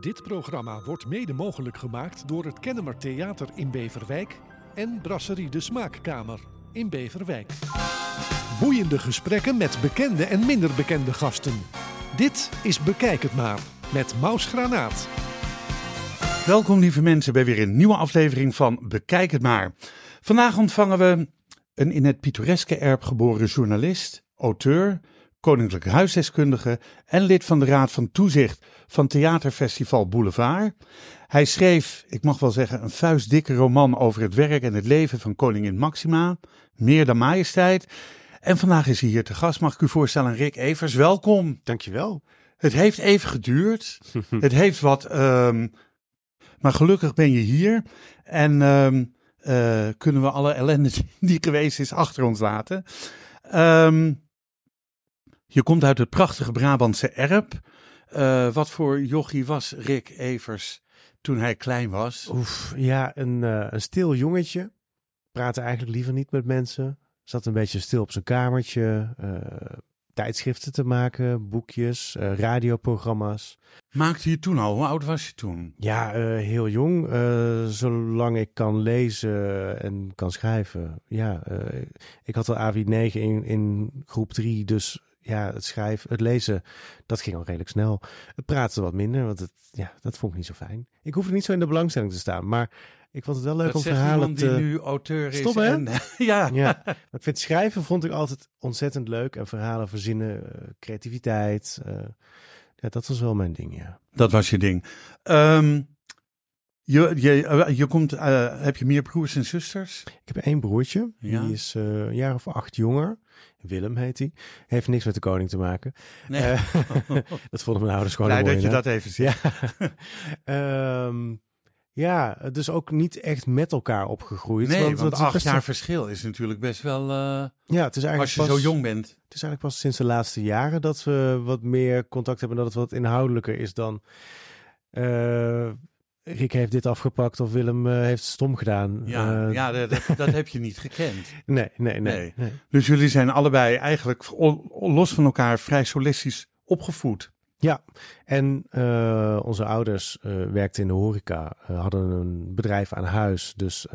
Dit programma wordt mede mogelijk gemaakt door het Kennemer Theater in Beverwijk en Brasserie de Smaakkamer in Beverwijk. Boeiende gesprekken met bekende en minder bekende gasten. Dit is Bekijk het maar met Maus Granaat. Welkom lieve mensen bij weer een nieuwe aflevering van Bekijk het maar. Vandaag ontvangen we een in het pittoreske erp geboren journalist, auteur, koninklijke huisdeskundige en lid van de Raad van Toezicht van Theaterfestival Boulevard. Hij schreef, ik mag wel zeggen, een vuistdikke roman over het werk en het leven van koningin Maxima, Meer dan Majesteit. En vandaag is hij hier te gast. Mag ik u voorstellen, Rick Evers, welkom. Dankjewel. Het heeft even geduurd. het heeft wat, ehm, maar gelukkig ben je hier. En ehm, eh, kunnen we alle ellende die geweest is achter ons laten. Ehm, je komt uit het prachtige Brabantse Erp. Eh, wat voor jochie was Rick Evers toen hij klein was? Oef, ja, een, eh, een stil jongetje. Praatte eigenlijk liever niet met mensen. Zat een beetje stil op zijn kamertje. eh, tijdschriften te maken, boekjes, radioprogramma's. Maakte je toen al? Hoe oud was je toen? Ja, heel jong. zolang ik kan lezen en kan schrijven. Ja, ik had al AVI 9 in, in groep 3, dus ja, het schrijven, het lezen, dat ging al redelijk snel. Het praten wat minder, want het, ja, dat vond ik niet zo fijn. Ik hoefde niet zo in de belangstelling te staan, maar ik vond het wel leuk dat om verhalen te... die nu auteur is. Stop, hè? en- ja. Ja, maar ik vind schrijven vond ik altijd ontzettend leuk. En verhalen verzinnen, eh, creativiteit. eh, ja, dat was wel mijn ding, ja. Dat was je ding. Ehm, je, je, eh, je komt, heb je meer broers en zusters? Ik heb één broertje, Ja. die is een jaar of acht jonger. Willem heet hij. Heeft niks met de koning te maken. Nee. Eh, dat vonden mijn ouders gewoon Blij een dat je dat even zegt. Ja. Ehm, ja, dus ook niet echt met elkaar opgegroeid. Nee, want, het is acht best jaar verschil is natuurlijk best wel... eh, Ja, het is eigenlijk als je pas, zo jong bent. Het is eigenlijk pas sinds de laatste jaren dat we wat meer contact hebben. Dat het wat inhoudelijker is dan... eh, Rick heeft dit afgepakt of Willem eh, heeft het stom gedaan. Ja, Eh, ja dat, dat, dat heb je niet gekend. Nee, nee, nee. Nee. nee. Dus jullie zijn allebei eigenlijk los van elkaar vrij solistisch opgevoed. Ja, en eh, onze ouders werkten in de horeca, hadden een bedrijf aan huis. Dus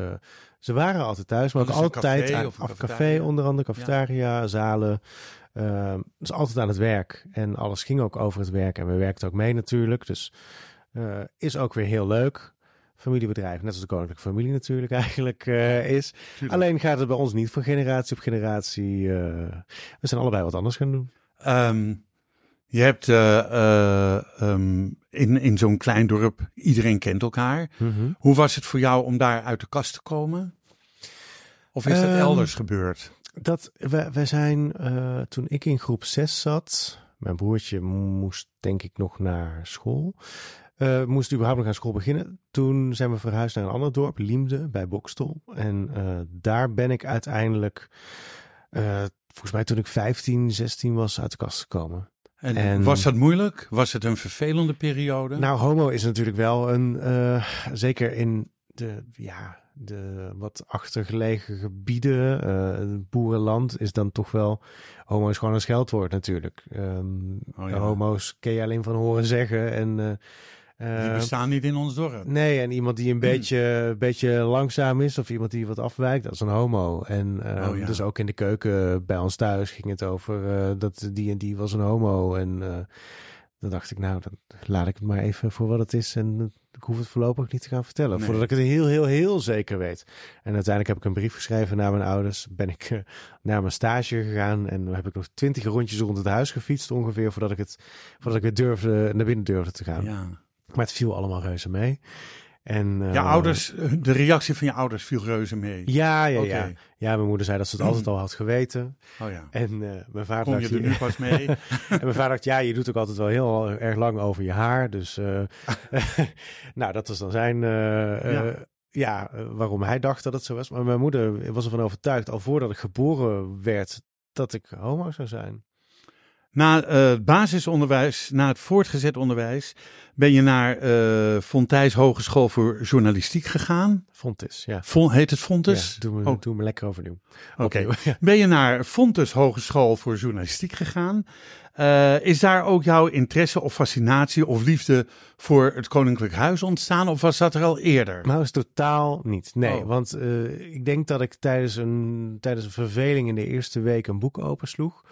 ze waren altijd thuis, maar ook altijd café aan of café, onder andere cafetaria, zalen. eh, dus altijd aan het werk. En alles ging ook over het werk. En we werkten ook mee natuurlijk. Dus eh, is ook weer heel leuk. Familiebedrijf, net als de koninklijke familie natuurlijk eigenlijk eh, is. Tuurlijk. Alleen gaat het bij ons niet van generatie op generatie. eh, we zijn allebei wat anders gaan doen. Ehm, je hebt eh, eh, ehm, in, in zo'n klein dorp, iedereen kent elkaar. Hoe was het voor jou om daar uit de kast te komen? Of is dat Ehm, elders gebeurd? Dat, wij, wij zijn, toen ik in groep 6 zat, mijn broertje moest denk ik nog naar school. Eh, moest überhaupt nog aan school beginnen. Toen zijn we verhuisd naar een ander dorp, Liemde, bij Bokstol. En eh, daar ben ik uiteindelijk, eh, volgens mij toen ik 15, 16 was, uit de kast gekomen. En, en- was dat moeilijk? Was het een vervelende periode? Nou, homo is natuurlijk wel een, zeker in de, ja, de wat achtergelegen gebieden, het boerenland, is dan toch wel, homo is gewoon een scheldwoord natuurlijk. Ehm, Oh ja. Homo's ken je alleen van horen zeggen en... Die eh, bestaan niet in ons dorp. Nee, en iemand die een beetje, beetje langzaam is of iemand die wat afwijkt, dat is een homo. En eh, Oh ja. dus ook in de keuken bij ons thuis ging het over eh, dat die en die was een homo. En eh, dan dacht ik, nou, dan laat ik het maar even voor wat het is. En ik hoef het voorlopig niet te gaan vertellen, Nee. voordat ik het heel, heel, heel zeker weet. En uiteindelijk heb ik een brief geschreven naar mijn ouders. Ben ik eh, naar mijn stage gegaan en dan heb ik nog twintig rondjes rond het huis gefietst ongeveer, voordat ik, het, voordat ik weer durfde, naar binnen durfde te gaan. Ja. Maar het viel allemaal reuze mee. En, Je eh, ouders, de reactie van je ouders viel reuze mee. Ja, ja, ja. Ja, mijn moeder zei dat ze het altijd al had geweten. Oh ja. En eh, mijn vader Kom je dacht, er nu pas mee? en mijn vader dacht, ja, je doet ook altijd wel heel erg lang over je haar. Dus, eh, nou, dat was dan zijn, Ja. ja, waarom hij dacht dat het zo was. Maar mijn moeder was ervan overtuigd, al voordat ik geboren werd, dat ik homo zou zijn. Na eh, het basisonderwijs, na het voortgezet onderwijs, ben je naar uh, Fontijs Hogeschool voor Journalistiek gegaan. Fontes, ja. Fon, heet het Fontes? Ja, doe me, Oh. doe me lekker overnieuw. Oké. Ja. Ben je naar Fontes Hogeschool voor Journalistiek gegaan? Eh, is daar ook jouw interesse of fascinatie of liefde voor het Koninklijk Huis ontstaan? Of was dat er al eerder? Nou, is totaal niet. Nee, Oh. want ik denk dat ik tijdens een, tijdens een verveling in de eerste week een boek opensloeg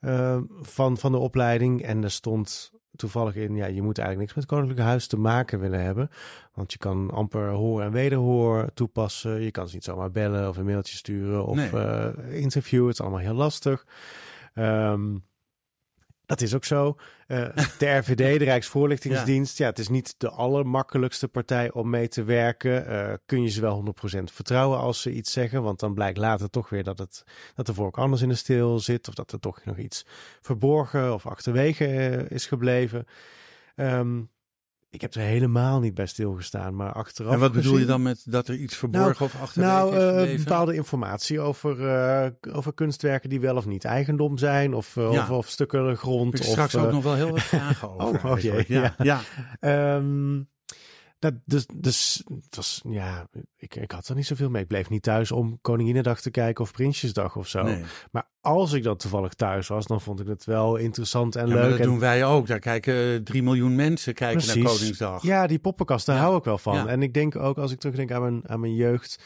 eh, van, van de opleiding. En er stond toevallig in, ja, je moet eigenlijk niks met Koninklijk Huis te maken willen hebben. Want je kan amper hoor en wederhoor toepassen. Je kan ze niet zomaar bellen of een mailtje sturen of Nee. eh, interviewen. Het is allemaal heel lastig. Ehm, dat is ook zo. Eh, de RVD, de Rijksvoorlichtingsdienst, ja. het is niet de allermakkelijkste partij om mee te werken. Eh, kun je ze wel 100% vertrouwen als ze iets zeggen? Want dan blijkt later toch weer dat, het, dat de vork anders in de steel zit. Of dat er toch nog iets verborgen of achterwege eh, is gebleven. Ehm, ik heb er helemaal niet bij stilgestaan, maar achteraf. En wat bedoel je dan met dat er iets verborgen of achterwege nou, is gebleven? bepaalde informatie over, eh, over kunstwerken die wel of niet eigendom zijn, of, eh, Ja. of, of stukken grond. Heb ik of, straks ook nog wel heel wat vragen over. oh, oh jee, ja. ja. Ehm, dat, dus, dus het was, ja, ik, ik had er niet zoveel mee. Ik bleef niet thuis om Koninginnedag te kijken of Prinsjesdag of zo. Nee. Maar als ik dan toevallig thuis was, dan vond ik het wel interessant en Ja, maar leuk. dat en, doen wij ook. Daar kijken 3 miljoen mensen kijken naar. Koningsdag. Ja, die poppenkast, daar Ja. hou ik wel van. Ja. En ik denk ook, als ik terugdenk aan mijn, aan mijn jeugd...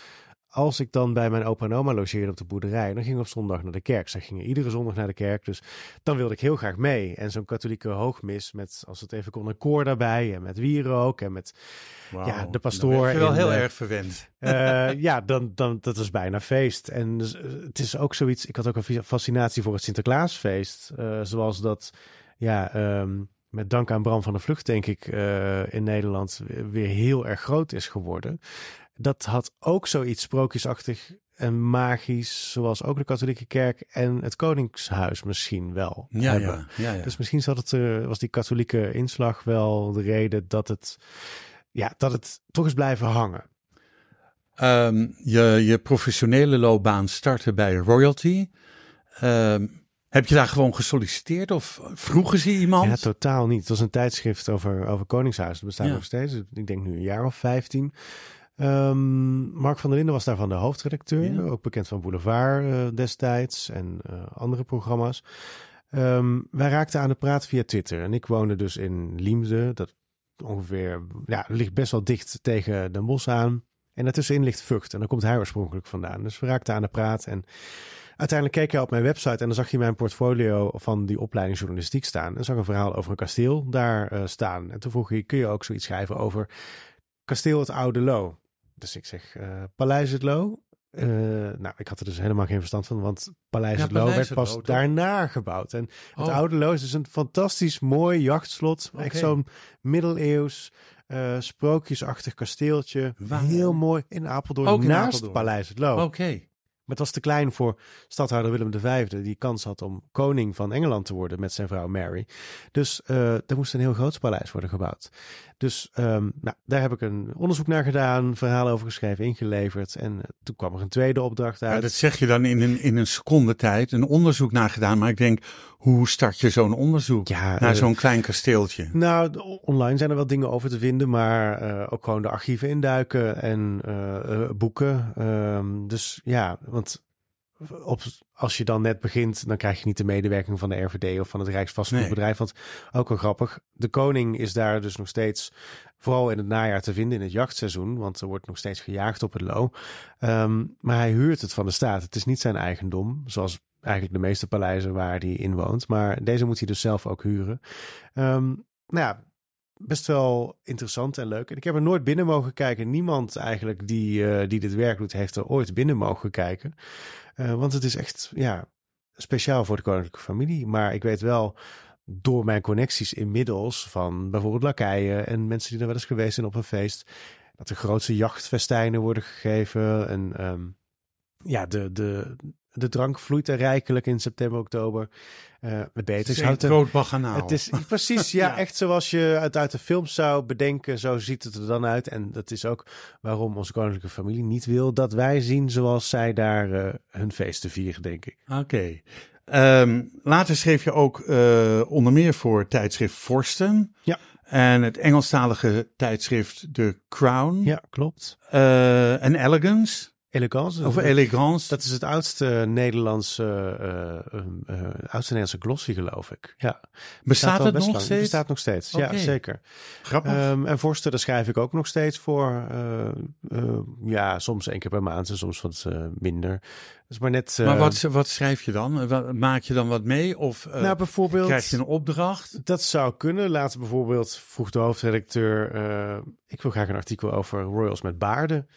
Als ik dan bij mijn opa en oma logeerde op de boerderij... dan ging ik op zondag naar de kerk. Zij gingen iedere zondag naar de kerk. Dus dan wilde ik heel graag mee. En zo'n katholieke hoogmis met, als het even kon, een koor daarbij... en met wierook en met... Ja, de Dan pastoor je wel heel eh, erg verwend. Eh, ja, dan, dan, dat is bijna feest. En dus, eh, het is ook zoiets. Ik had ook een fascinatie voor het Sinterklaasfeest. zoals dat, ja, ehm, met dank aan Bram van der Vlucht, denk ik, in Nederland weer heel erg groot is geworden. Dat had ook zoiets sprookjesachtig en magisch, zoals ook de katholieke kerk en het Koningshuis misschien wel Ja, hebben. ja, ja. Dus misschien zat het, was die katholieke inslag wel de reden dat het, ja, dat het toch is blijven hangen. Ehm, je, je professionele loopbaan startte bij Royalty. Ehm, heb je daar gewoon gesolliciteerd of vroegen ze iemand? Ja, totaal niet. Het was een tijdschrift over, over Koningshuis. Dat bestaat nog steeds. Ik denk nu een jaar of vijftien. Ehm, Mark van der Linden was daarvan de hoofdredacteur. Ja. Ook bekend van Boulevard eh, destijds en eh, andere programma's. Ehm, wij raakten aan de praat via Twitter. En ik woonde dus in Liemde. Dat ongeveer, ja, ligt best wel dicht tegen Den Bosch aan. En daartussenin ligt Vught. En daar komt hij oorspronkelijk vandaan. Dus we raakten aan de praat. En uiteindelijk keek hij op mijn website. En dan zag je mijn portfolio van die opleiding journalistiek staan. En zag een verhaal over een kasteel daar eh, staan. En toen vroeg hij, kun je ook zoiets schrijven over kasteel het Oude Lo? Dus ik zeg, eh, Paleis het Lo? Eh, nou, ik had er dus helemaal geen verstand van, want Paleis Ja, het Lo Paleis werd pas daarna gebouwd. En het Oh. Oude Lo is dus een fantastisch mooi jachtslot. Echt zo'n middeleeuws, eh, sprookjesachtig kasteeltje. Waar? Heel mooi in Apeldoorn, in naast Apeldoorn. Paleis het Lo. Oké. Maar het was te klein voor stadhouder Willem V, die kans had om koning van Engeland te worden met zijn vrouw Mary. Dus eh er moest een heel groot paleis worden gebouwd. Dus ehm, nou, daar heb ik een onderzoek naar gedaan, verhalen over geschreven, ingeleverd. En eh, toen kwam er een tweede opdracht Ja, uit. dat zeg je dan in een, in een seconde tijd. Een onderzoek naar gedaan. Maar ik denk, hoe start je zo'n onderzoek? Ja, naar eh, zo'n klein kasteeltje. Nou, online zijn er wel dingen over te vinden, maar ook gewoon de archieven induiken en boeken. Ehm, dus ja, want op, als je dan net begint, dan krijg je niet de medewerking van de RVD of van het Rijksvastgoedbedrijf. Want ook wel grappig, de koning is daar dus nog steeds, vooral in het najaar te vinden in het jachtseizoen, want er wordt nog steeds gejaagd op het Lo. Ehm, maar hij huurt het van de staat. Het is niet zijn eigendom, zoals eigenlijk de meeste paleizen waar hij in woont. Maar deze moet hij dus zelf ook huren. Ehm, nou ja, best wel interessant en leuk. En ik heb er nooit binnen mogen kijken. Niemand eigenlijk die, eh, die dit werk doet, heeft er ooit binnen mogen kijken. Eh, want het is echt, ja, speciaal voor de koninklijke familie. Maar ik weet wel, door mijn connecties inmiddels van bijvoorbeeld lakeien en mensen die er wel eens geweest zijn op een feest, dat de grootste jachtfestijnen worden gegeven. En ehm, ja, de, de, de drank vloeit er rijkelijk in september, oktober. Eh met Het is groot baganaal. het is precies, ja, Ja. echt zoals je het uit de films zou bedenken. Zo ziet het er dan uit. En dat is ook waarom onze koninklijke familie niet wil dat wij zien zoals zij daar eh, hun feesten vieren, denk ik. Oké. Ehm, later schreef je ook uh, onder meer voor tijdschrift Forsten. Ja. En het Engelstalige tijdschrift The Crown. Ja, klopt. Uh, en Elegance. Elegance. Of elegance. Dat is het oudste Nederlandse, uh, uh, uh, oudste Nederlandse glossy, geloof ik. Ja. Bestaat, het nog lang. steeds? Bestaat nog steeds, okay. ja, zeker. Grappig. Um, en Vorsten, daar schrijf ik ook nog steeds voor. ja, soms één keer per maand en soms wat minder. Dus maar net, maar wat, wat schrijf je dan? Maak je dan wat mee? Of nou, bijvoorbeeld, krijg je een opdracht? Dat zou kunnen. Later bijvoorbeeld vroeg de hoofdredacteur... ik wil graag een artikel over royals met baarden.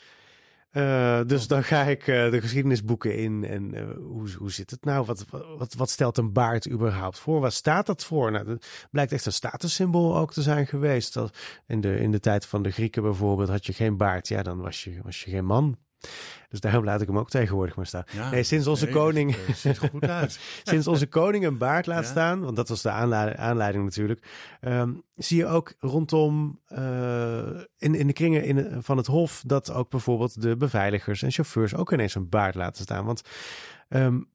Uh, dus oh. dan ga ik uh, de geschiedenisboeken in en uh, hoe, hoe zit het nou? Wat, wat, wat stelt een baard überhaupt voor? Wat staat dat voor? Nou, dat blijkt echt een statussymbool ook te zijn geweest. Dat in, de, in de tijd van de Grieken bijvoorbeeld had je geen baard, ja, dan was je, was je geen man. Dus daarom laat ik hem ook tegenwoordig maar staan. Ja, nee, sinds onze nee, koning. Ziet er goed uit. sinds onze koning een baard laat ja. staan, want dat was de aanleiding, aanleiding natuurlijk. Um, zie je ook rondom uh, in, in de kringen in, van het Hof dat ook bijvoorbeeld de beveiligers en chauffeurs ook ineens een baard laten staan. Want um,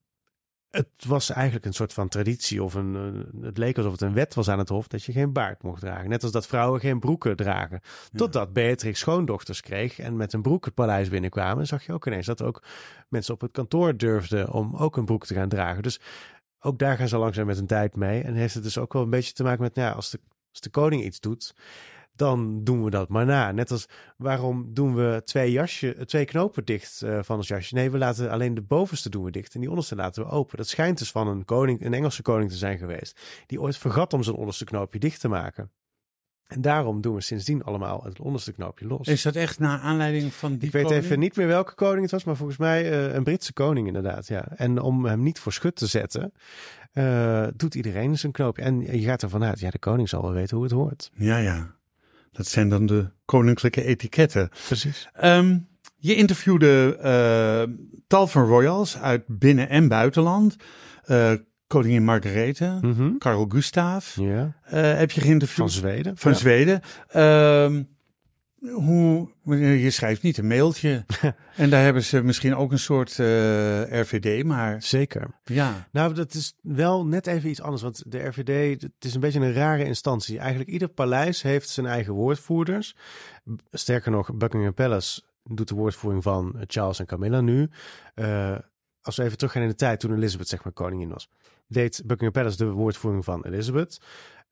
het was eigenlijk een soort van traditie of een, het leek alsof het een wet was aan het hof dat je geen baard mocht dragen. Net als dat vrouwen geen broeken dragen. Totdat. Beatrix schoondochters kreeg en met een broek het paleis binnenkwamen, zag je ook ineens dat ook mensen op het kantoor durfden om ook een broek te gaan dragen. Dus ook daar gaan ze langzaam met een tijd mee. En heeft het dus ook wel een beetje te maken met, nou ja, als de, als de koning iets doet, dan doen we dat maar na. Net als waarom doen we twee, jasje, twee knopen dicht uh, van ons jasje? Nee, we laten alleen de bovenste doen we dicht en die onderste laten we open. Dat schijnt dus van een koning, een Engelse koning te zijn geweest, die ooit vergat om zijn onderste knoopje dicht te maken. En daarom doen we sindsdien allemaal het onderste knoopje los. Is dat echt naar aanleiding van die Ik weet koning? even niet meer welke koning het was, maar volgens mij uh, een Britse koning inderdaad. Ja. En om hem niet voor schut te zetten, uh, doet iedereen zijn knoopje. En je gaat ervan uit, ja, de koning zal wel weten hoe het hoort. Ja, ja. Dat zijn dan de koninklijke etiketten. Precies. Um, je interviewde uh, tal van royals uit binnen- en buitenland. Uh, koningin Margarethe, mm -hmm. Ja. Uh, heb je geïnterviewd? Van Zweden. Van ja. Zweden. Um, hoe, je schrijft niet een mailtje. en daar hebben ze misschien ook een soort uh, RVD, maar... Zeker. Ja. Nou, dat is wel net even iets anders. Want de RVD, het is een beetje een rare instantie. Eigenlijk ieder paleis heeft zijn eigen woordvoerders. Sterker nog, Buckingham Palace doet de woordvoering van Charles en Camilla nu. Uh, als we even teruggaan in de tijd toen Elizabeth zeg maar koningin was. Deed Buckingham Palace de woordvoering van Elizabeth.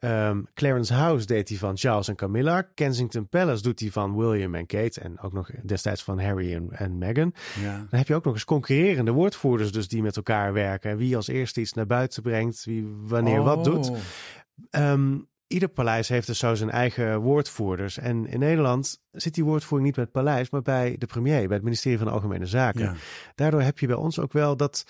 Um, Clarence House deed die van Charles en Camilla. Kensington Palace doet die van William en Kate. En ook nog destijds van Harry en, en Meghan. Ja. Dan heb je ook nog eens concurrerende woordvoerders dus die met elkaar werken. Wie als eerste iets naar buiten brengt. Wie wanneer oh. wat doet. Um, ieder paleis heeft dus zo zijn eigen woordvoerders. En in Nederland zit die woordvoering niet bij het paleis, maar bij de premier, bij het ministerie van Algemene Zaken. Ja. Daardoor heb je bij ons ook wel dat,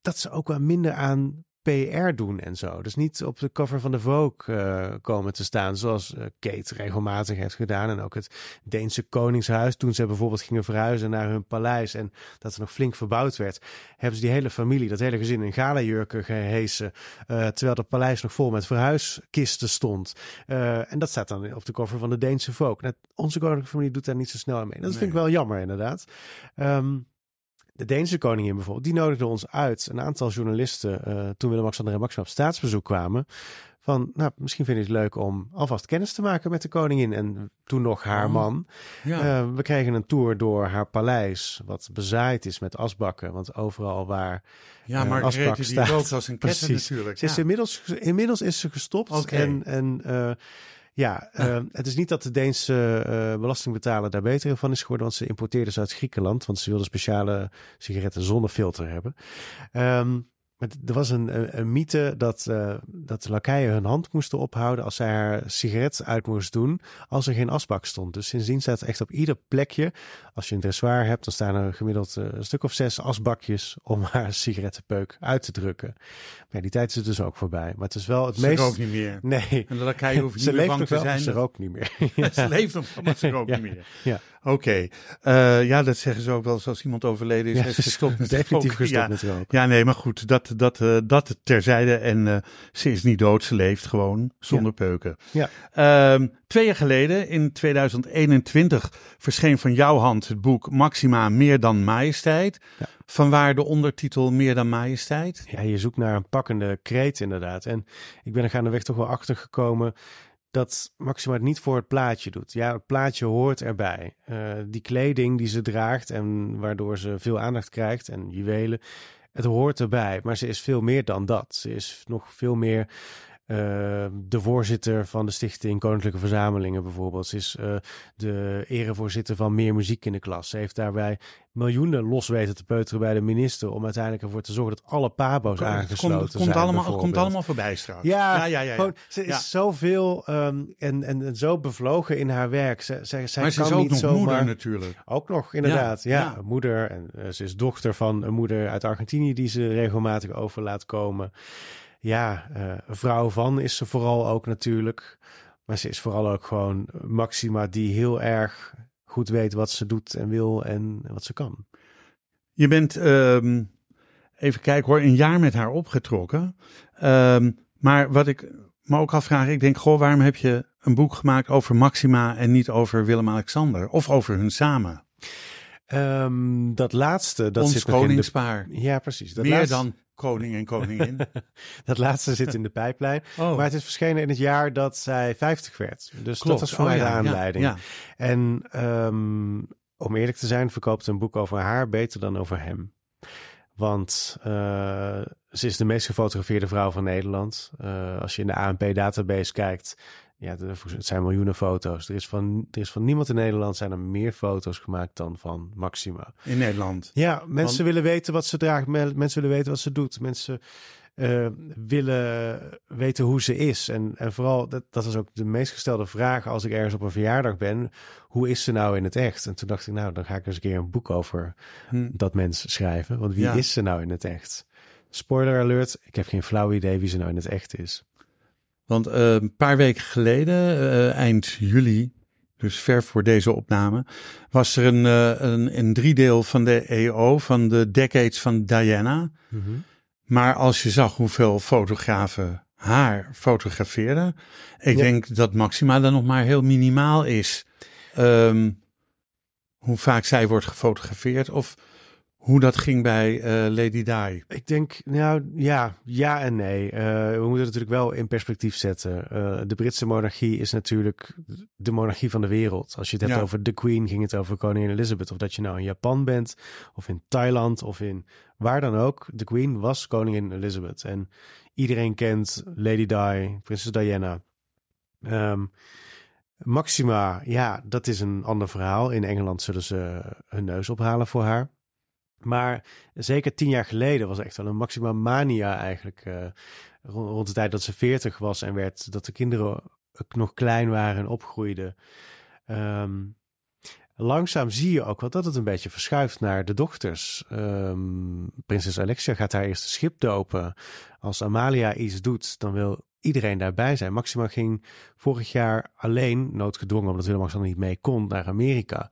dat ze ook wel minder aan PR doen en zo. Dus niet op de cover van de Vogue uh, komen te staan, zoals uh, Kate regelmatig heeft gedaan. En ook het Deense Koningshuis, toen ze bijvoorbeeld gingen verhuizen naar hun paleis en dat er nog flink verbouwd werd, hebben ze die hele familie, dat hele gezin in galajurken gehesen, uh, terwijl het paleis nog vol met verhuiskisten stond. Uh, en dat staat dan op de cover van de Deense Vogue. Nou, onze koninklijke familie doet daar niet zo snel aan mee. Dat nee. vind ik wel jammer, inderdaad. Um, de Deense koningin bijvoorbeeld, die nodigde ons uit. Een aantal journalisten, uh, toen Willem-Alexander en Maxima op staatsbezoek kwamen. Van, nou, misschien vind je het leuk om alvast kennis te maken met de koningin. En toen nog haar Oh, man. Ja. Uh, we kregen een tour door haar paleis, wat bezaaid is met asbakken. Want overal waar ja, uh, maar asbak die staat. rookt als een natuurlijk. Ze is ja. inmiddels, inmiddels is ze gestopt. Oké. En, en uh, ja, uh, het is niet dat de Deense uh, belastingbetaler daar beter van is geworden, want ze importeerden ze uit Griekenland, want ze wilden speciale sigaretten zonder filter hebben. Um, er was een, een, mythe dat, uh, dat hun hand moesten ophouden als zij haar sigaret uit moest doen, als er geen asbak stond. Dus sindsdien staat echt op ieder plekje, als je een dressoir hebt, dan staan er gemiddeld uh, een stuk of zes asbakjes om haar sigarettenpeuk uit te drukken. Maar ja, die tijd is dus ook voorbij. Maar het is wel het ze meest... rookt niet meer. Nee. En de hoeft niet ze meer bang te zijn. ze rookt niet meer. ze leeft nog, maar ze rookt Ja. niet meer. Ja. Oké. Eh, ja, dat zeggen ze ook wel als iemand overleden is. Ja, heeft gestopt met definitief gestopt Ja. met roken. Ja, nee, maar goed, dat dat, uh, dat terzijde. En uh, ze is niet dood, ze leeft gewoon zonder Ja. peuken. Ja. Ehm, twee jaar geleden, in 2021, verscheen van jouw hand het boek Maxima Meer dan Majesteit. Ja. Vanwaar de ondertitel Meer dan Majesteit. Ja, je zoekt naar een pakkende kreet inderdaad. En ik ben er gaandeweg toch wel achter gekomen dat Maxima het niet voor het plaatje doet. Ja, het plaatje hoort erbij. Eh, die kleding die ze draagt en waardoor ze veel aandacht krijgt en juwelen, het hoort erbij. Maar ze is veel meer dan dat. Ze is nog veel meer eh, de voorzitter van de stichting Koninklijke Verzamelingen bijvoorbeeld. Ze is eh, de erevoorzitter van Meer Muziek in de Klas. Ze heeft daarbij miljoenen los weten te peuteren bij de minister... om uiteindelijk ervoor te zorgen dat alle pabo's Het aangesloten komt, komt, zijn. allemaal, komt allemaal voorbij straks. Ja, ja, ja. ja, ja. Gewoon, ze is Ja. zoveel ehm, en, en, en zo bevlogen in haar werk. Ze, ze, zij maar ze kan is ook niet nog zomaar... moeder natuurlijk. Ook nog, inderdaad. Ja, ja. moeder. En eh, ze is dochter van een moeder uit Argentinië die ze regelmatig over laat komen. Ja, een vrouw van is ze vooral ook natuurlijk. Maar ze is vooral ook gewoon Maxima die heel erg goed weet wat ze doet en wil en wat ze kan. Je bent, ehm, even kijken hoor, een jaar met haar opgetrokken. Ehm, maar wat ik me ook afvraag, ik denk, goh, waarom heb je een boek gemaakt over Maxima en niet over Willem-Alexander? Of over hun samen? Ehm, dat laatste, dat Ons zit nog in de... koningspaar. Ja, precies. Dat Meer laatste, dan koning en koningin. Dat laatste zit in de pijplijn. Oh, Maar het is verschenen in het jaar dat zij 50 werd. Dus klopt. dat was voor Oh, mij ja, de aanleiding. Ja, En ehm, om eerlijk te zijn, verkoopt een boek over haar beter dan over hem. Want eh, ze is de meest gefotografeerde vrouw van Nederland. Eh, als je in de ANP-database kijkt, ja, de- het zijn miljoenen foto's. Er is, van, er is van niemand in Nederland zijn er meer foto's gemaakt dan van Maxima. in Nederland. Ja, mensen Want- willen weten wat ze draagt. me- Mensen willen weten wat ze doet. Mensen eh, willen weten hoe ze is. En, en vooral, dat, dat is ook de meest gestelde vraag als ik ergens op een verjaardag ben. Hoe is ze nou in het echt? En toen dacht ik, nou, dan ga ik eens een keer een boek over Hm. dat mens schrijven. Want wie Ja. is ze nou in het echt? Spoiler alert, ik heb geen flauw idee wie ze nou in het echt is. Want eh, een paar weken geleden, eh, eind juli, dus ver voor deze opname, was er een, eh, een, een driedeel van de EO van de Decades van Diana. Maar als je zag hoeveel fotografen haar fotografeerden, ik Ja. denk dat Maxima dan nog maar heel minimaal is. Ehm, hoe vaak zij wordt gefotografeerd of hoe dat ging bij eh, Lady Di. Ik denk, nou ja, ja en nee. Eh, we moeten het natuurlijk wel in perspectief zetten. Eh, de Britse monarchie is natuurlijk de monarchie van de wereld. Als je het hebt Ja. over de Queen, ging het over koningin Elizabeth. Of dat je nou in Japan bent, of in Thailand, of in waar dan ook. De Queen was koningin Elizabeth. En iedereen kent Lady Di, prinses Diana. Ehm, Maxima, ja, dat is een ander verhaal. In Engeland zullen ze hun neus ophalen voor haar. Maar zeker tien jaar geleden was echt wel een Maxima mania eigenlijk. eh, rond, de tijd dat ze veertig was en werd, dat de kinderen nog klein waren en opgroeiden. Ehm, langzaam zie je ook wel dat het een beetje verschuift naar de dochters. Ehm, prinses Alexia gaat haar eerste schip dopen. Als Amalia iets doet, dan wil iedereen daarbij zijn. Maxima ging vorig jaar alleen, noodgedwongen omdat Willem-Alexander niet mee kon, naar Amerika.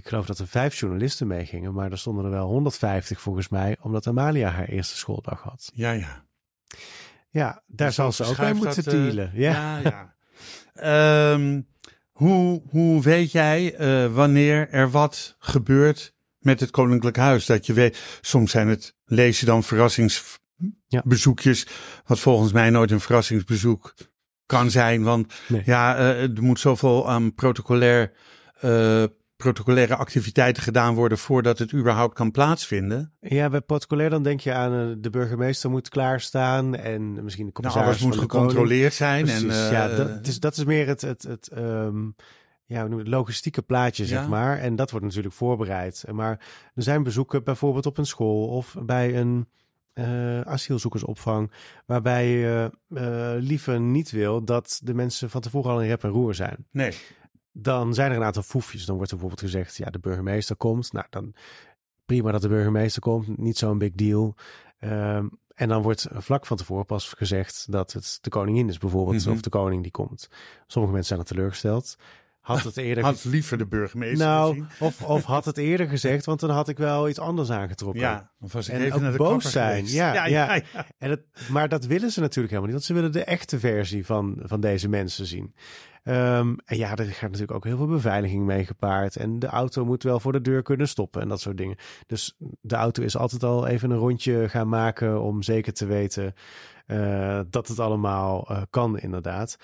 Ik geloof dat er vijf journalisten meegingen, maar er stonden er wel 150 volgens mij, omdat Amalia haar eerste schooldag had. Ja, ja. Ja, daar Dus zal ze ook mee moeten dat, eh, ja. Ja, ja. Ehm, hoe, hoe weet jij eh, wanneer er wat gebeurt met het Koninklijk Huis? Dat je weet, soms zijn het, lees je dan verrassingsbezoekjes, wat volgens mij nooit een verrassingsbezoek kan zijn. Want Nee. ja, eh, er moet zoveel aan protocolair, protocolaire activiteiten gedaan worden voordat het überhaupt kan plaatsvinden. Ja, bij protocolair dan denk je aan eh, de burgemeester moet klaarstaan en misschien de Nou, commissaris alles moet gecontroleerd zijn. Precies, en, eh, ja, dat is, dat is meer het, het, het, ehm, ja, het, logistieke plaatje, zeg maar. En dat wordt natuurlijk voorbereid. Maar er zijn bezoeken bijvoorbeeld op een school of bij een eh, asielzoekersopvang, waarbij je eh, liever niet wil dat de mensen van tevoren al in rep en roer zijn. nee. Dan zijn er een aantal foefjes. Dan wordt er bijvoorbeeld gezegd, ja, de burgemeester komt. Nou, dan prima dat de burgemeester komt, niet zo'n big deal. Ehm, en dan wordt vlak van tevoren pas gezegd dat het de koningin is bijvoorbeeld, Mhm. of de koning die komt. Sommige mensen zijn er teleurgesteld. Had het eerder... Had liever de burgemeester nou, gezien. of, of had het eerder gezegd, want dan had ik wel iets anders aangetrokken. Ja, of was ik En even naar de boos zijn, geweest. ja, ja, ja. ja, ja. En het, maar dat willen ze natuurlijk helemaal niet, want ze willen de echte versie van, van deze mensen zien. Ehm, en ja, er gaat natuurlijk ook heel veel beveiliging mee gepaard. En de auto moet wel voor de deur kunnen stoppen en dat soort dingen. Dus de auto is altijd al even een rondje gaan maken om zeker te weten eh, dat het allemaal eh, kan, inderdaad.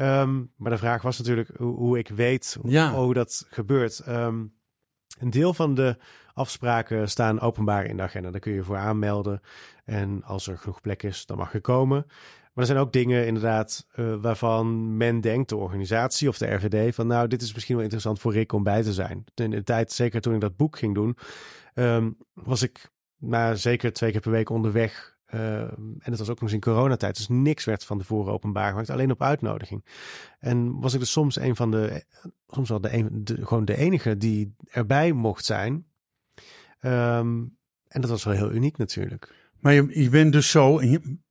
Ehm, maar de vraag was natuurlijk hoe, hoe ik weet Ja. hoe dat gebeurt. Ehm, een deel van de afspraken staan openbaar in de agenda. Daar kun je je voor aanmelden. En als er genoeg plek is, dan mag je komen. Maar er zijn ook dingen inderdaad eh, waarvan men denkt, de organisatie of de RVD, van nou, dit is misschien wel interessant voor Rick om bij te zijn. In de tijd, zeker toen ik dat boek ging doen, ehm, was ik nou, zeker twee keer per week onderweg. Eh, en het was ook nog eens in coronatijd, dus niks werd van tevoren openbaar gemaakt, alleen op uitnodiging. En was ik dus soms een van de, soms wel de, een, de gewoon de enige die erbij mocht zijn. Ehm, en dat was wel heel uniek natuurlijk. Maar je, je bent dus zo,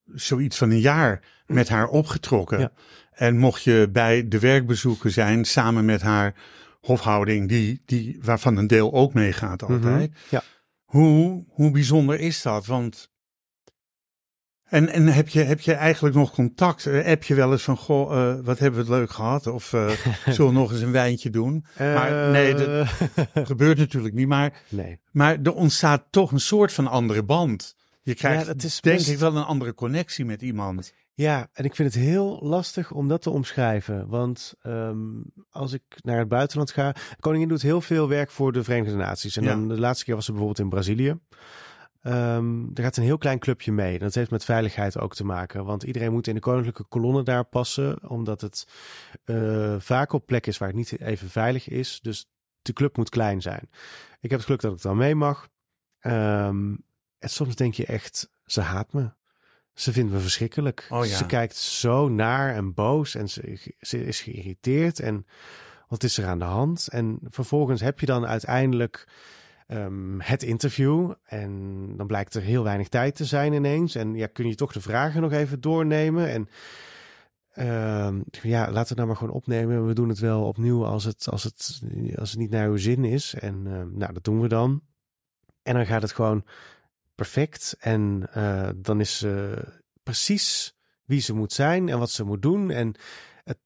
zoiets van een jaar met haar opgetrokken. Ja. En mocht je bij de werkbezoeken zijn samen met haar hofhouding, die, die, waarvan een deel ook meegaat altijd. Mhm, ja. Hoe, hoe bijzonder is dat? Want. En, en heb, je, heb je eigenlijk nog contact? Eh, Heb je wel eens van, goh, eh, wat hebben we het leuk gehad? Of eh, zullen we nog eens een wijntje doen? Maar nee, dat Eh, gebeurt natuurlijk niet. Maar nee. maar er ontstaat toch een soort van andere band. Je krijgt, Ja, dat is denk best- ik, wel een andere connectie met iemand. Ja, en ik vind het heel lastig om dat te omschrijven. Want ehm, als ik naar het buitenland ga. Koningin doet heel veel werk voor de Verenigde Naties. En Ja. dan de laatste keer was ze bijvoorbeeld in Brazilië. Ehm er gaat een heel klein clubje mee. Dat heeft met veiligheid ook te maken. Want iedereen moet in de koninklijke kolonne daar passen. Omdat het eh, vaak op plek is waar het niet even veilig is. Dus de club moet klein zijn. Ik heb het geluk dat ik dan mee mag. Ehm, en soms denk je echt, ze haat me. Ze vindt me verschrikkelijk. Oh ja. Ze kijkt zo naar en boos en ze, ze is geïrriteerd. En wat is er aan de hand? En vervolgens heb je dan uiteindelijk ehm, het interview. En dan blijkt er heel weinig tijd te zijn ineens. En ja, kun je toch de vragen nog even doornemen. En ehm, ja, laten we het nou maar gewoon opnemen. We doen het wel opnieuw als het, als het, als het niet naar uw zin is. En ehm, nou, dat doen we dan. En dan gaat het gewoon perfect. En eh, dan is ze precies wie ze moet zijn en wat ze moet doen. En het,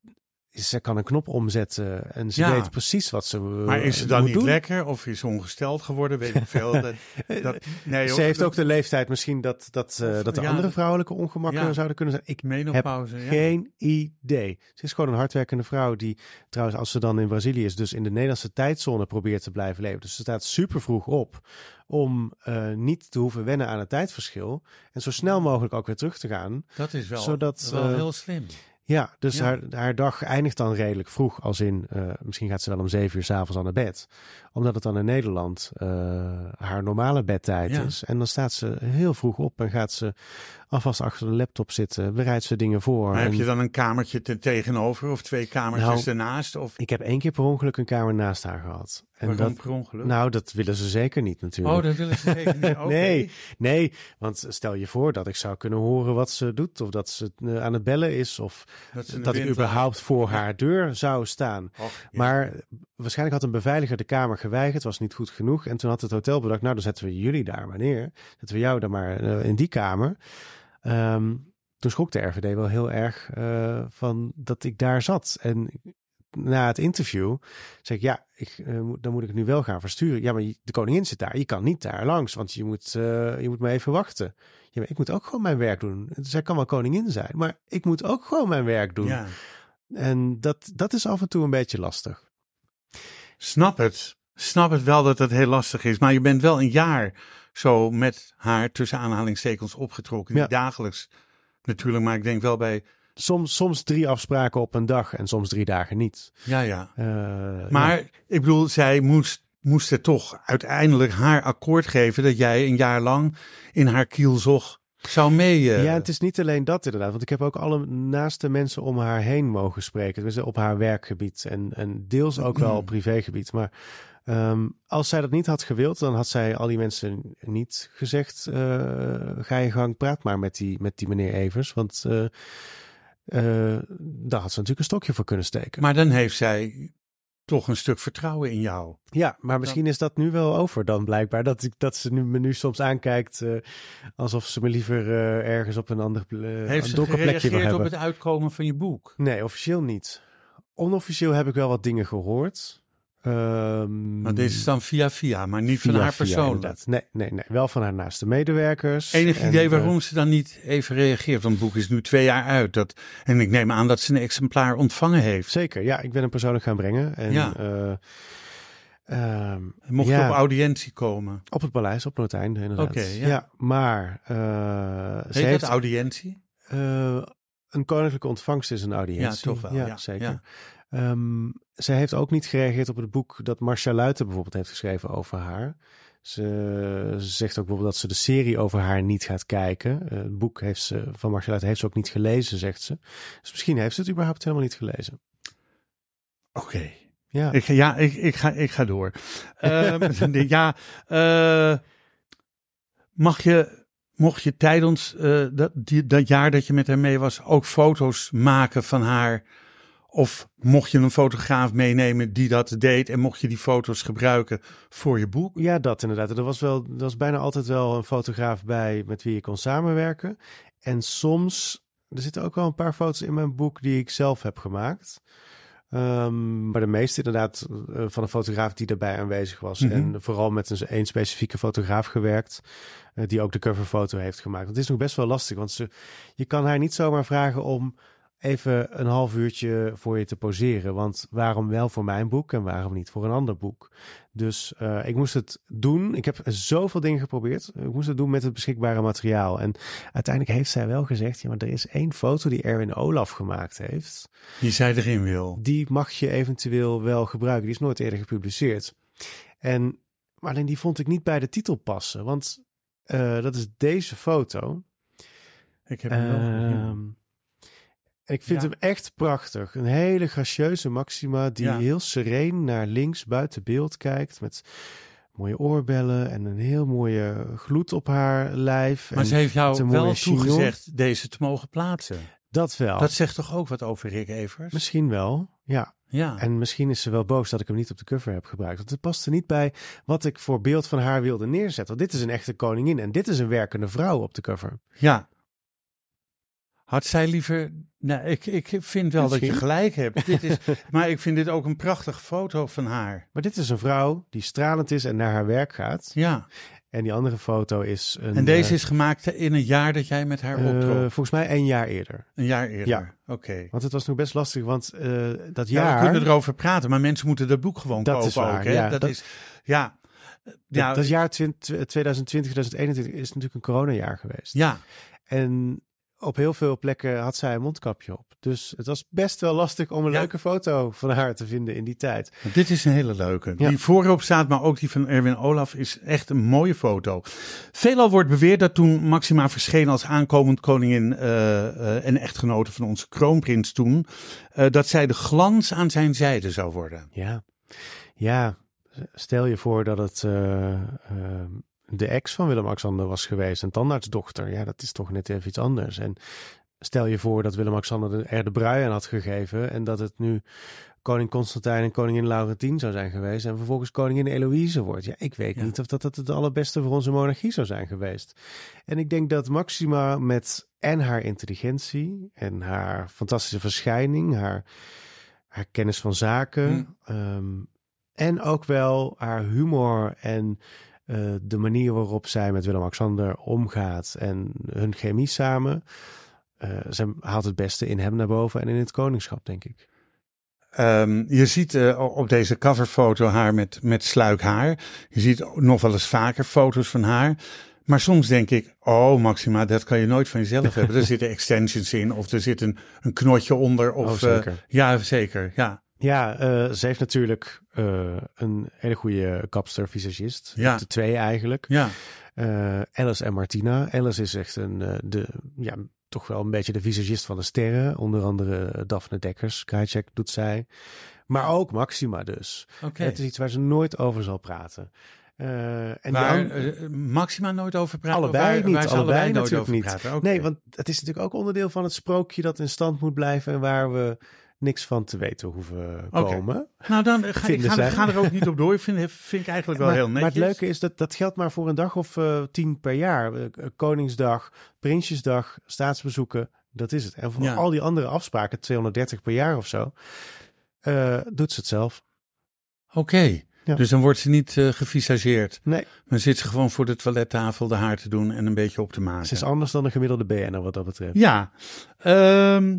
ze kan een knop omzetten en ze Ja. weet precies wat ze Maar is ze dan niet doen. lekker of is ze ongesteld geworden? Weet ik veel. Dat, dat, nee, ze heeft dat- ook de leeftijd misschien dat, dat, eh, Of- dat de ja, andere vrouwelijke ongemakken Ja. zouden kunnen zijn. Ik menopauze. ja. geen idee. Ze is gewoon een hardwerkende vrouw die trouwens als ze dan in Brazilië is, dus in de Nederlandse tijdzone probeert te blijven leven. Dus ze staat super vroeg op om eh, niet te hoeven wennen aan het tijdverschil en zo snel mogelijk ook weer terug te gaan. Dat is wel, Zodat, wel eh, heel slim. Ja, dus Ja. Haar, haar dag eindigt dan redelijk vroeg. Als in, eh, misschien gaat ze wel om zeven uur s'avonds aan naar bed. Omdat het dan in Nederland eh, haar normale bedtijd Ja. is. En dan staat ze heel vroeg op en gaat ze alvast achter de laptop zitten. Bereidt ze dingen voor. Maar heb je dan een kamertje te- tegenover of twee kamertjes Nou, ernaast? Of Ik heb één keer per ongeluk een kamer naast haar gehad. En waarom dat, per ongeluk? nou, dat willen ze zeker niet natuurlijk. oh, dat willen ze zeker niet. Oké. Nee, nee, want stel je voor dat ik zou kunnen horen wat ze doet. Of dat ze eh, aan het bellen is. Of Dat, dat ik überhaupt voor haar deur zou staan. Och, ja. Maar waarschijnlijk had een beveiliger de kamer geweigerd, was niet goed genoeg. En toen had het hotel bedacht, nou dan zetten we jullie daar maar neer. Zetten we jou dan maar eh, in die kamer. Ehm, toen schrok de RVD wel heel erg eh, van dat ik daar zat. En na het interview zeg ik, ja, ik, eh, dan moet ik het nu wel gaan versturen. Ja, maar de koningin zit daar. Je kan niet daar langs, want je moet, eh, je moet me even wachten. Ja, maar ik moet ook gewoon mijn werk doen. Zij kan wel koningin zijn, maar ik moet ook gewoon mijn werk doen. ja. En dat, dat is af en toe een beetje lastig. Snap het. Snap het wel dat het heel lastig is. Maar je bent wel een jaar zo met haar tussen aanhalingstekens opgetrokken. Ja. Niet dagelijks natuurlijk, maar ik denk wel bij... Soms, soms drie afspraken op een dag en soms drie dagen niet. Ja, ja. Eh, Maar ja. ik bedoel, zij moest, moest er toch uiteindelijk haar akkoord geven dat jij een jaar lang in haar kielzog zou mee... eh, Ja, het is niet alleen dat inderdaad. Want ik heb ook alle naaste mensen om haar heen mogen spreken. Dus op haar werkgebied en, en deels ook wel op privégebied. Maar ehm, als zij dat niet had gewild, dan had zij al die mensen niet gezegd... eh, ga je gang, praat maar met die, met die meneer Evers. Want eh, eh, daar had ze natuurlijk een stokje voor kunnen steken. Maar dan heeft zij toch een stuk vertrouwen in jou. Ja, maar misschien is dat nu wel over dan blijkbaar. Dat, ik, dat ze nu, me nu soms aankijkt uh, alsof ze me liever uh, ergens op een ander uh, Heeft ze plekje wil hebben. op het uitkomen van je boek? Nee, officieel niet. Onofficieel heb ik wel wat dingen gehoord. Um, Maar deze is dan via via, maar niet van haar persoonlijk. nee, nee, nee, wel van haar naaste medewerkers. Enig en, idee uh, waarom ze dan niet even reageert? Want het boek is nu twee jaar uit. Dat, en ik neem aan dat ze een exemplaar ontvangen heeft. Zeker, ja. Ik ben hem persoonlijk gaan brengen. En, Ja. uh, uh, Mocht ja, je op audiëntie komen? op het paleis, op Noordeinde, inderdaad. Oké, ja. maar uh, ze heeft dat audiëntie? een koninklijke ontvangst is een audiëntie. Ja, toch wel. Ja, zeker. ja. Um, zij heeft ook niet gereageerd op het boek dat Marcia Luiten bijvoorbeeld heeft geschreven over haar. Ze, ze, zegt ook bijvoorbeeld dat ze de serie over haar niet gaat kijken. Uh, het boek heeft ze, van Marcia Luiten heeft ze ook niet gelezen, zegt ze. Dus misschien heeft ze het überhaupt helemaal niet gelezen. Oké. Okay. Ja, ik, ja ik, ik, ga, ik ga door. uh, ja, uh, mag je, mocht je tijdens uh, dat, die, dat jaar dat je met haar mee was ook foto's maken van haar? Of mocht je een fotograaf meenemen die dat deed en mocht je die foto's gebruiken voor je boek? Ja, dat inderdaad. Er was, wel, er was bijna altijd wel een fotograaf bij met wie je kon samenwerken. En soms, er zitten ook wel een paar foto's in mijn boek die ik zelf heb gemaakt. Um, maar de meeste inderdaad uh, van een fotograaf die daarbij aanwezig was. Mhm. En vooral met een, een specifieke fotograaf gewerkt. Uh, die ook de coverfoto heeft gemaakt. Het is nog best wel lastig, want ze, je kan haar niet zomaar vragen om even een half uurtje voor je te poseren. Want waarom wel voor mijn boek en waarom niet voor een ander boek? Dus uh, ik moest het doen. Ik heb zoveel dingen geprobeerd. Ik moest het doen met het beschikbare materiaal. En uiteindelijk heeft zij wel gezegd: ja, maar er is één foto die Erwin Olaf gemaakt heeft. Die zij erin wil. Die mag je eventueel wel gebruiken. Die is nooit eerder gepubliceerd. En maar alleen die vond ik niet bij de titel passen. Want uh, dat is deze foto. Ik heb hem wel. Uh, ik vind Ja. hem echt prachtig. Een hele gracieuze Maxima die Ja. heel sereen naar links buiten beeld kijkt. Met mooie oorbellen en een heel mooie gloed op haar lijf. Maar en ze heeft jou wel chignon. toegezegd deze te mogen plaatsen. Dat wel. Dat zegt toch ook wat over Rick Evers? Misschien wel, ja. Ja. En misschien is ze wel boos dat ik hem niet op de cover heb gebruikt. Want het paste niet bij wat ik voor beeld van haar wilde neerzetten. Want dit is een echte koningin en dit is een werkende vrouw op de cover. Ja. Had zij liever. Nou, ik, ik vind wel dat je gelijk hebt. dit is, maar ik vind dit ook een prachtige foto van haar. Maar dit is een vrouw die stralend is en naar haar werk gaat. Ja. En die andere foto is een... En deze eh, is gemaakt in een jaar dat jij met haar optrok. volgens mij een jaar eerder. Een jaar eerder. ja. Oké. Want het was nog best lastig, want eh, dat Ja, jaar... we kunnen erover praten, maar mensen moeten dat boek gewoon Dat kopen is waar, ook. Hè? ja. dat, Dat- is. Ja. dat, Ja, dat jaar 20, 2020, 2021 is natuurlijk een coronajaar geweest. ja. En op heel veel plekken had zij een mondkapje op. Dus het was best wel lastig om een Ja. leuke foto van haar te vinden in die tijd. Dit is een hele leuke. Ja. Die voorop staat, maar ook die van Erwin Olaf is echt een mooie foto. Veelal wordt beweerd dat toen Maxima verscheen als aankomend koningin eh, eh, en echtgenote van onze kroonprins toen, eh, dat zij de glans aan zijn zijde zou worden. Ja, ja. Stel je voor dat het de ex van Willem-Alexander was geweest, een tandartsdochter. Ja, dat is toch net even iets anders. En stel je voor dat Willem-Alexander er de brui aan had gegeven en dat het nu koning Constantijn en koningin Laurentien zou zijn geweest en vervolgens koningin Eloïse wordt. Ja, ik weet Ja. niet of dat, dat het allerbeste voor onze monarchie zou zijn geweest. En ik denk dat Maxima met en haar intelligentie en haar fantastische verschijning, haar, haar kennis van zaken, ehm, en ook wel haar humor en eh, de manier waarop zij met Willem-Alexander omgaat en hun chemie samen. eh ze haalt het beste in hem naar boven en in het koningschap, denk ik. Ehm, je ziet eh, op deze coverfoto haar met, met sluik haar. Je ziet nog wel eens vaker foto's van haar. Maar soms denk ik, oh Maxima, dat kan je nooit van jezelf hebben. Er zitten extensions in of er zit een, een knotje onder. Of, Oh, zeker. ja, zeker. Ja, Ja, eh, ze heeft natuurlijk eh, een hele goede kapster, visagist. Ja. De twee eigenlijk. ja. Eh, Alice en Martina. Alice is echt een, de, ja, toch wel een beetje de visagist van de sterren. Onder andere Daphne Dekkers, Krajcek doet zij. Maar ook Maxima dus. Oké. Het is iets waar ze nooit over zal praten. En Waar Maxima nooit over praten? Allebei waar, niet, waar allebei nooit natuurlijk over niet. praten? Nee, want het is natuurlijk ook onderdeel van het sprookje dat in stand moet blijven en waar we niks van te weten hoeven komen. Nou, dan ga, ik ga, zij. ga er ook niet op door. Vind, vind ik eigenlijk wel maar, heel netjes. maar het leuke is dat dat geldt maar voor een dag of eh, tien per jaar. Eh, Koningsdag, Prinsjesdag, staatsbezoeken, dat is het. En voor Ja. al die andere afspraken, 230 per jaar of zo, eh, doet ze het zelf. Oké, Ja. dus dan wordt ze niet eh gevisageerd. Nee, Dan zit ze gewoon voor de toilettafel de haar te doen en een beetje op te maken. ze is anders dan een gemiddelde BN'er wat dat betreft. Ja, Ehm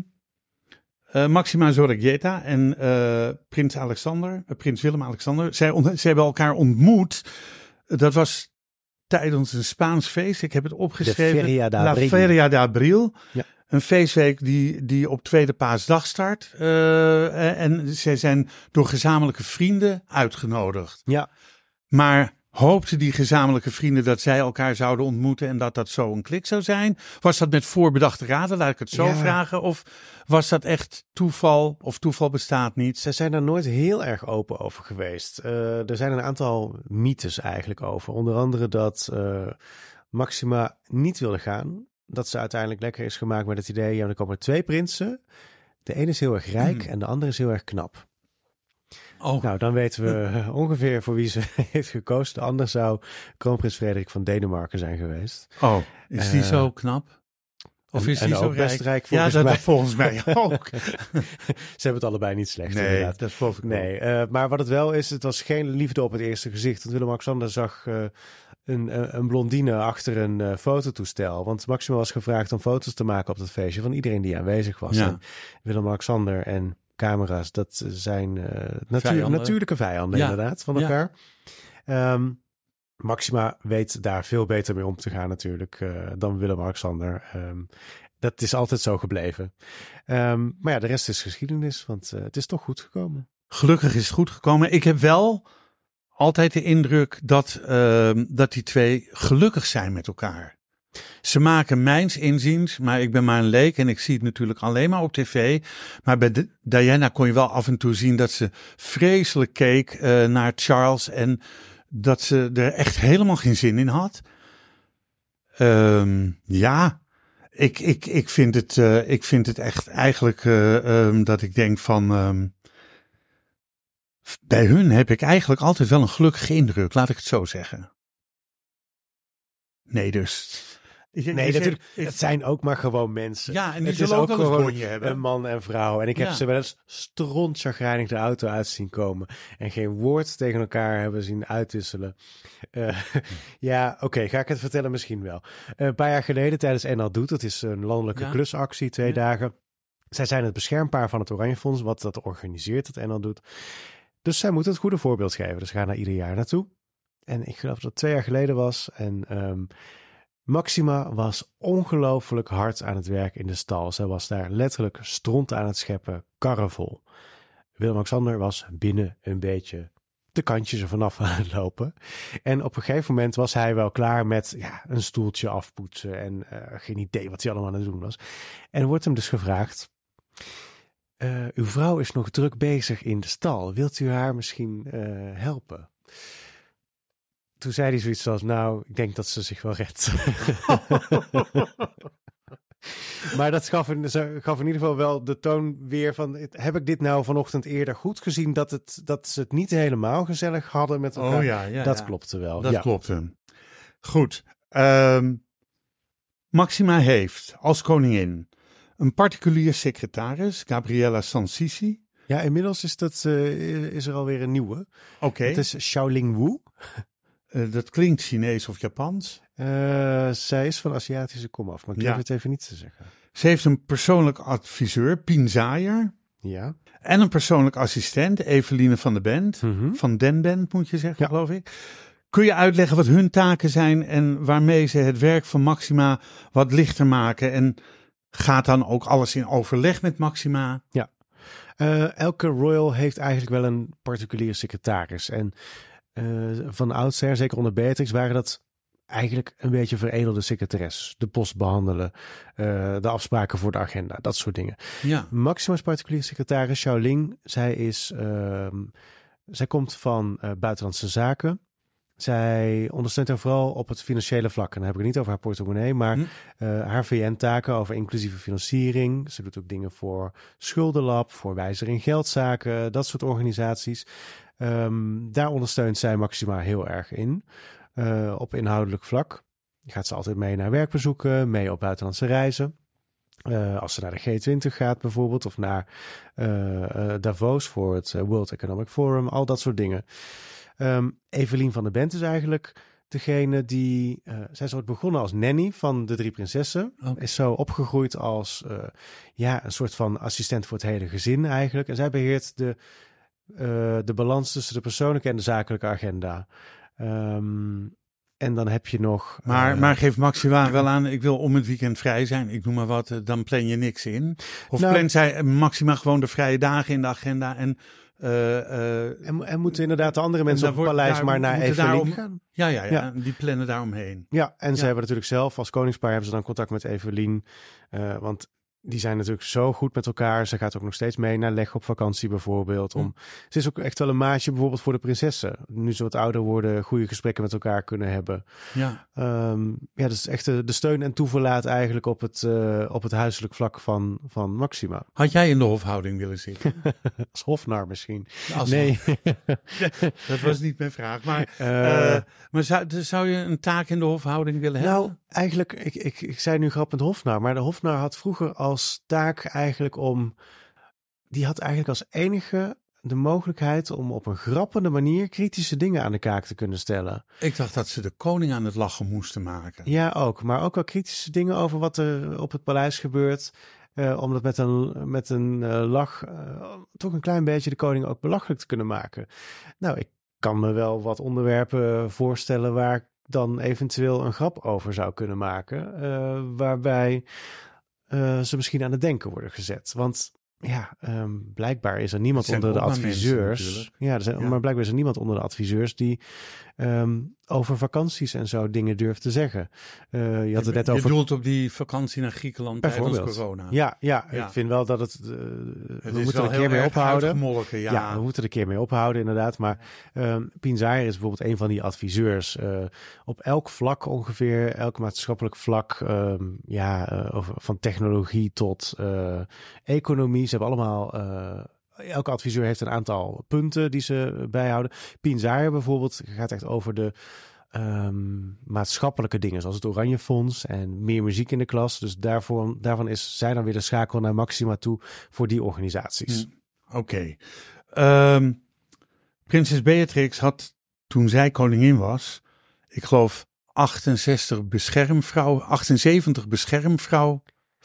eh, Maxima Zorregieta en eh, prins Alexander, eh, prins Willem-Alexander, zij, hebben elkaar ontmoet. Dat was tijdens een Spaans feest. Ik heb het opgeschreven. Feria de La. Feria de Abril. Ja. Een feestweek die, die op tweede paasdag start. En zij zijn door gezamenlijke vrienden uitgenodigd. Ja, Maar hoopten die gezamenlijke vrienden dat zij elkaar zouden ontmoeten en dat dat zo een klik zou zijn? Was dat met voorbedachte raden, laat ik het zo Ja. vragen? Of was dat echt toeval of toeval bestaat niet? Ze zijn daar nooit heel erg open over geweest. Eh, er zijn een aantal mythes eigenlijk over. Onder andere dat eh, Maxima niet wilde gaan. Dat ze uiteindelijk lekker is gemaakt met het idee... ja, er komen twee prinsen. De ene is heel erg rijk Hmm. en de andere is heel erg knap. Oh, Nou, dan weten we ongeveer voor wie ze heeft gekozen. De ander zou kroonprins Frederik van Denemarken zijn geweest. oh is die eh, zo knap? Of en- is die zo ook best rijk? rijk ja, volgens dat, mij. dat volgens mij ook. Ze hebben het allebei niet slecht nee, inderdaad. dat geloof ik. Nee, eh, maar wat het wel is, het was geen liefde op het eerste gezicht. Want Willem-Alexander zag eh, een, een, blondine achter een fototoestel. Want Maxima was gevraagd om foto's te maken op dat feestje van iedereen die aanwezig was. Ja. Willem-Alexander en camera's, dat zijn eh, natuur, Vijanden. natuurlijke vijanden Ja. inderdaad van Ja. elkaar. Ehm, Maxima weet daar veel beter mee om te gaan natuurlijk eh, dan Willem-Alexander. Ehm, dat is altijd zo gebleven. Ehm, maar ja, de rest is geschiedenis, want eh, het is toch goed gekomen. Gelukkig is het goed gekomen. Ik heb wel altijd de indruk dat, dat die twee gelukkig zijn met elkaar. Ze maken mijns inziens, maar ik ben maar een leek en ik zie het natuurlijk alleen maar op tv. Maar bij Diana kon je wel af en toe zien dat ze vreselijk keek eh, naar Charles en dat ze er echt helemaal geen zin in had. Ehm, ja, ik, ik, ik, vind het, eh, ik vind het echt eigenlijk eh, ehm, dat ik denk van. ehm, bij hun heb ik eigenlijk altijd wel een gelukkige indruk, laat ik het zo zeggen. Nee, dus. Nee, ik- natuurlijk. Het zijn ook maar gewoon mensen. ja, en die het is zullen ook wel eens gewoon bonje hebben. Een man en vrouw. En ik heb Ja. ze wel eens strontchagrijnig de auto uit zien komen. En geen woord tegen elkaar hebben zien uitwisselen. Eh, ja, oké, ga ik het vertellen misschien wel. Eh, een paar jaar geleden tijdens NL Doet, dat is een landelijke Ja. klusactie, twee Ja. dagen. Zij zijn het beschermpaar van het Oranje Fonds, wat dat organiseert, het NL Doet. Dus zij moeten het goede voorbeeld geven. Dus ze gaan daar ieder jaar naartoe. En ik geloof dat het twee jaar geleden was. En ehm, Maxima was ongelooflijk hard aan het werk in de stal. Zij was daar letterlijk stront aan het scheppen, karren vol. Willem-Alexander was binnen een beetje de kantjes er vanaf aan het lopen. En op een gegeven moment was hij wel klaar met ja, een stoeltje afpoetsen en eh, geen idee wat hij allemaal aan het doen was. En wordt hem dus gevraagd, eh, uw vrouw is nog druk bezig in de stal. Wilt u haar misschien eh, helpen? Toen zei hij zoiets als, nou, ik denk dat ze zich wel redt. maar dat gaf in, ze gaf in ieder geval wel de toon weer van, heb ik dit nou vanochtend eerder goed gezien, dat, het, dat ze het niet helemaal gezellig hadden met elkaar? oh ja, ja. dat ja. klopte wel. Dat klopte. Goed. Ehm, Maxima heeft als koningin een particulier secretaris, Gabriella Sansisi. Ja, inmiddels is, dat, eh, is er alweer een nieuwe. Oké, Het is Xiaoling Wu. Eh, dat klinkt Chinees of Japans. Eh, zij is van Aziatische komaf, maar ik Ja. durf het even niet te zeggen. Ze heeft een persoonlijk adviseur, Pien Zaaier. Ja. En een persoonlijk assistent, Eveline van de Bent. Mhm. Van Den Bent moet je zeggen, Ja. geloof ik. Kun je uitleggen wat hun taken zijn en waarmee ze het werk van Maxima wat lichter maken? En gaat dan ook alles in overleg met Maxima? Eh, elke royal heeft eigenlijk wel een particuliere secretaris. En van oudsher, zeker onder Beatrix, waren dat eigenlijk een beetje veredelde secretares. De post behandelen, eh, de afspraken voor de agenda, dat soort dingen. Ja. Maxima's particuliere secretaris, Xiaoling, zij is, ehm, zij komt van eh, buitenlandse zaken. Zij ondersteunt haar vooral op het financiële vlak. En dan heb ik het niet over haar portemonnee, maar Hm. eh, haar VN-taken over inclusieve financiering. Ze doet ook dingen voor Schuldenlab, voor Wijzer in Geldzaken, dat soort organisaties. Ehm, daar ondersteunt zij Maxima heel erg in, eh, op inhoudelijk vlak. Gaat ze altijd mee naar werkbezoeken, mee op buitenlandse reizen. Eh, als ze naar de G20 gaat bijvoorbeeld, of naar eh, Davos voor het World Economic Forum, al dat soort dingen. Ehm Evelien van der Bent is eigenlijk degene die... zij is ooit begonnen als nanny van de drie prinsessen. Oké. Is zo opgegroeid als ja, een soort van assistent voor het hele gezin eigenlijk. En zij beheert de, de balans tussen de persoonlijke en de zakelijke agenda. Ehm, en dan heb je nog... Maar, eh, maar geef Maxima wel aan, ik wil om het weekend vrij zijn. Ik noem maar wat, eh, dan plan je niks in. Of Nou- plant zij eh, Maxima gewoon de vrije dagen in de agenda en... En, en moeten inderdaad de andere mensen op het paleis daar maar naar Evelien daarom- gaan? ja, ja, ja, Ja. die plannen daaromheen. Ja, en ze Ja. hebben natuurlijk zelf als koningspaar hebben ze dan contact met Evelien. want die zijn natuurlijk zo goed met elkaar. Ze gaat ook nog steeds mee naar leg op vakantie bijvoorbeeld. Om, Ze is ook echt wel een maatje bijvoorbeeld voor de prinsessen. Nu ze wat ouder worden, goede gesprekken met elkaar kunnen hebben. Ja. Ehm, ja, dus echt de, de steun en toeverlaat eigenlijk op het, eh, op het huiselijk vlak van, van Maxima. Had jij in de hofhouding willen zitten? Als hofnar misschien. Als- nee. Dat was niet mijn vraag. Maar, Eh, eh, maar zou, dus zou je een taak in de hofhouding willen hebben? Eigenlijk, ik, ik, ik zei nu grappend hofnar, maar de hofnar had vroeger als taak eigenlijk om, die had eigenlijk als enige de mogelijkheid om op een grappende manier kritische dingen aan de kaak te kunnen stellen. Ik dacht dat ze de koning aan het lachen moesten maken. Ja, ook, maar ook wel kritische dingen over wat er op het paleis gebeurt. Eh, om dat met een, met een eh, lach eh, toch een klein beetje de koning ook belachelijk te kunnen maken. Nou, ik kan me wel wat onderwerpen voorstellen waar dan eventueel een grap over zou kunnen maken. eh, waarbij eh, ze misschien aan het denken worden gezet. Want ja, ehm, blijkbaar is er niemand onder de mensen adviseurs. Ja, er zijn, Ja. maar blijkbaar is er niemand onder de adviseurs die ehm, over vakanties en zo dingen durft te zeggen. Eh, je had het net je over doelt op die vakantie naar Griekenland tijdens corona. ja, ja, Ja. ik vind wel dat het. eh, Het we moeten er een keer mee ophouden. ja. Ja. we moeten er een keer mee ophouden, inderdaad. Maar Zaaier is bijvoorbeeld een van die adviseurs. eh, op elk vlak ongeveer, elk maatschappelijk vlak. ehm, ja, over, van technologie tot economie. Ze hebben allemaal. Elke adviseur heeft een aantal punten die ze bijhouden. Pien Zaaier bijvoorbeeld gaat echt over de ehm, maatschappelijke dingen, zoals het Oranje Fonds en meer muziek in de klas. Dus daarvan is zij dan weer de schakel naar Maxima toe voor die organisaties. Hm. Oké. Ehm, Prinses Beatrix had toen zij koningin was, ik geloof 68 beschermvrouw, 78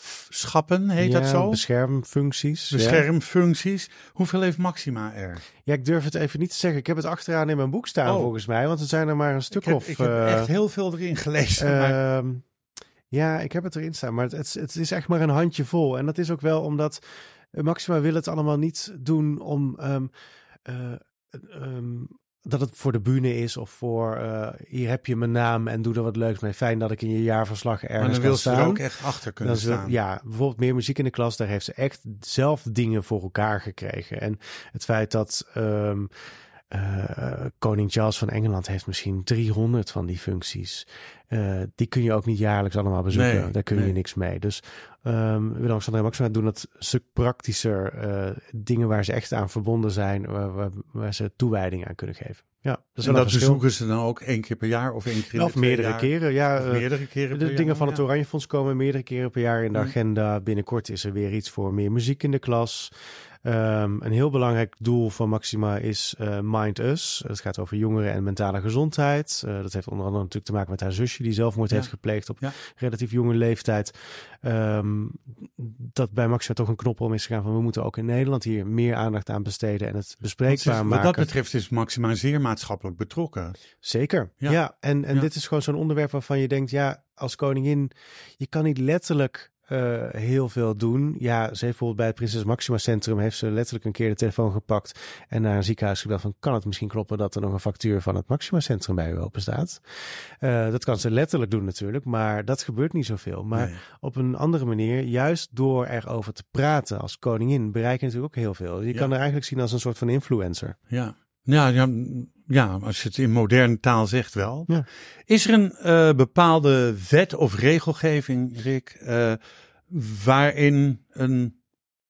beschermvrouwschappen, heet dat zo? Beschermfuncties. ja. Beschermfuncties. Hoeveel heeft Maxima er? Ja, ik durf het even niet te zeggen. Ik heb het achteraan in mijn boek staan Oh. volgens mij, want er zijn er maar een stuk Ik heb, of. ik heb eh, echt heel veel erin gelezen. maar- Ehm, ja, ik heb het erin staan, maar het, het, het is echt maar een handje vol. En dat is ook wel omdat Maxima wil het allemaal niet doen om ehm, eh, ehm, dat het voor de bühne is of voor eh, hier heb je mijn naam en doe er wat leuks mee. Fijn dat ik in je jaarverslag ergens maar dan wil ze er ook echt achter kunnen Dan staan. ja, bijvoorbeeld meer muziek in de klas. Daar heeft ze echt zelf dingen voor elkaar gekregen. En het feit dat ehm, eh, koning Charles van Engeland heeft misschien 300 van die functies. Eh, die kun je ook niet jaarlijks allemaal bezoeken. Nee, Daar kun je niks mee. Dus ehm Willem-Alexander en Maxima doen dat stuk praktischer. eh, dingen waar ze echt aan verbonden zijn. Waar, waar, waar ze toewijding aan kunnen geven. Ja, dat is en wel dat verschil. bezoeken ze dan ook één keer per jaar of één keer Of meerdere jaar? keren. Ja, Of meerdere keren per de dingen jaar, van het. Oranje Fonds komen meerdere keren per jaar in de Mm. agenda. Binnenkort is er weer iets voor meer muziek in de klas. Ehm, een heel belangrijk doel van Maxima is eh, Mind Us. Het gaat over jongeren en mentale gezondheid. Eh, dat heeft onder andere natuurlijk te maken met haar zusje die zelfmoord Ja. heeft gepleegd op Ja. relatief jonge leeftijd. Ehm, dat bij Maxima toch een knop om is gegaan van we moeten ook in Nederland hier meer aandacht aan besteden en het bespreekbaar is- maken. Wat dat betreft is Maxima zeer maatschappelijk betrokken. Zeker. Ja. Ja, en, en dit is gewoon zo'n onderwerp waarvan je denkt, ja, als koningin, je kan niet letterlijk eh, heel veel doen. Ja, ze heeft bijvoorbeeld bij het Prinses Maxima Centrum heeft ze letterlijk een keer de telefoon gepakt en naar een ziekenhuis gebeld van, kan het misschien kloppen dat er nog een factuur van het Maxima Centrum bij u open staat? Eh, dat kan ze letterlijk doen natuurlijk, maar dat gebeurt niet zoveel. Maar Nee. op een andere manier, juist door erover te praten als koningin, bereik je natuurlijk ook heel veel. Je Ja. kan er eigenlijk zien als een soort van influencer. Ja. Ja, ja, Ja, als je het in moderne taal zegt wel. Ja. Is er een uh, bepaalde wet of regelgeving, Rick, uh, waarin een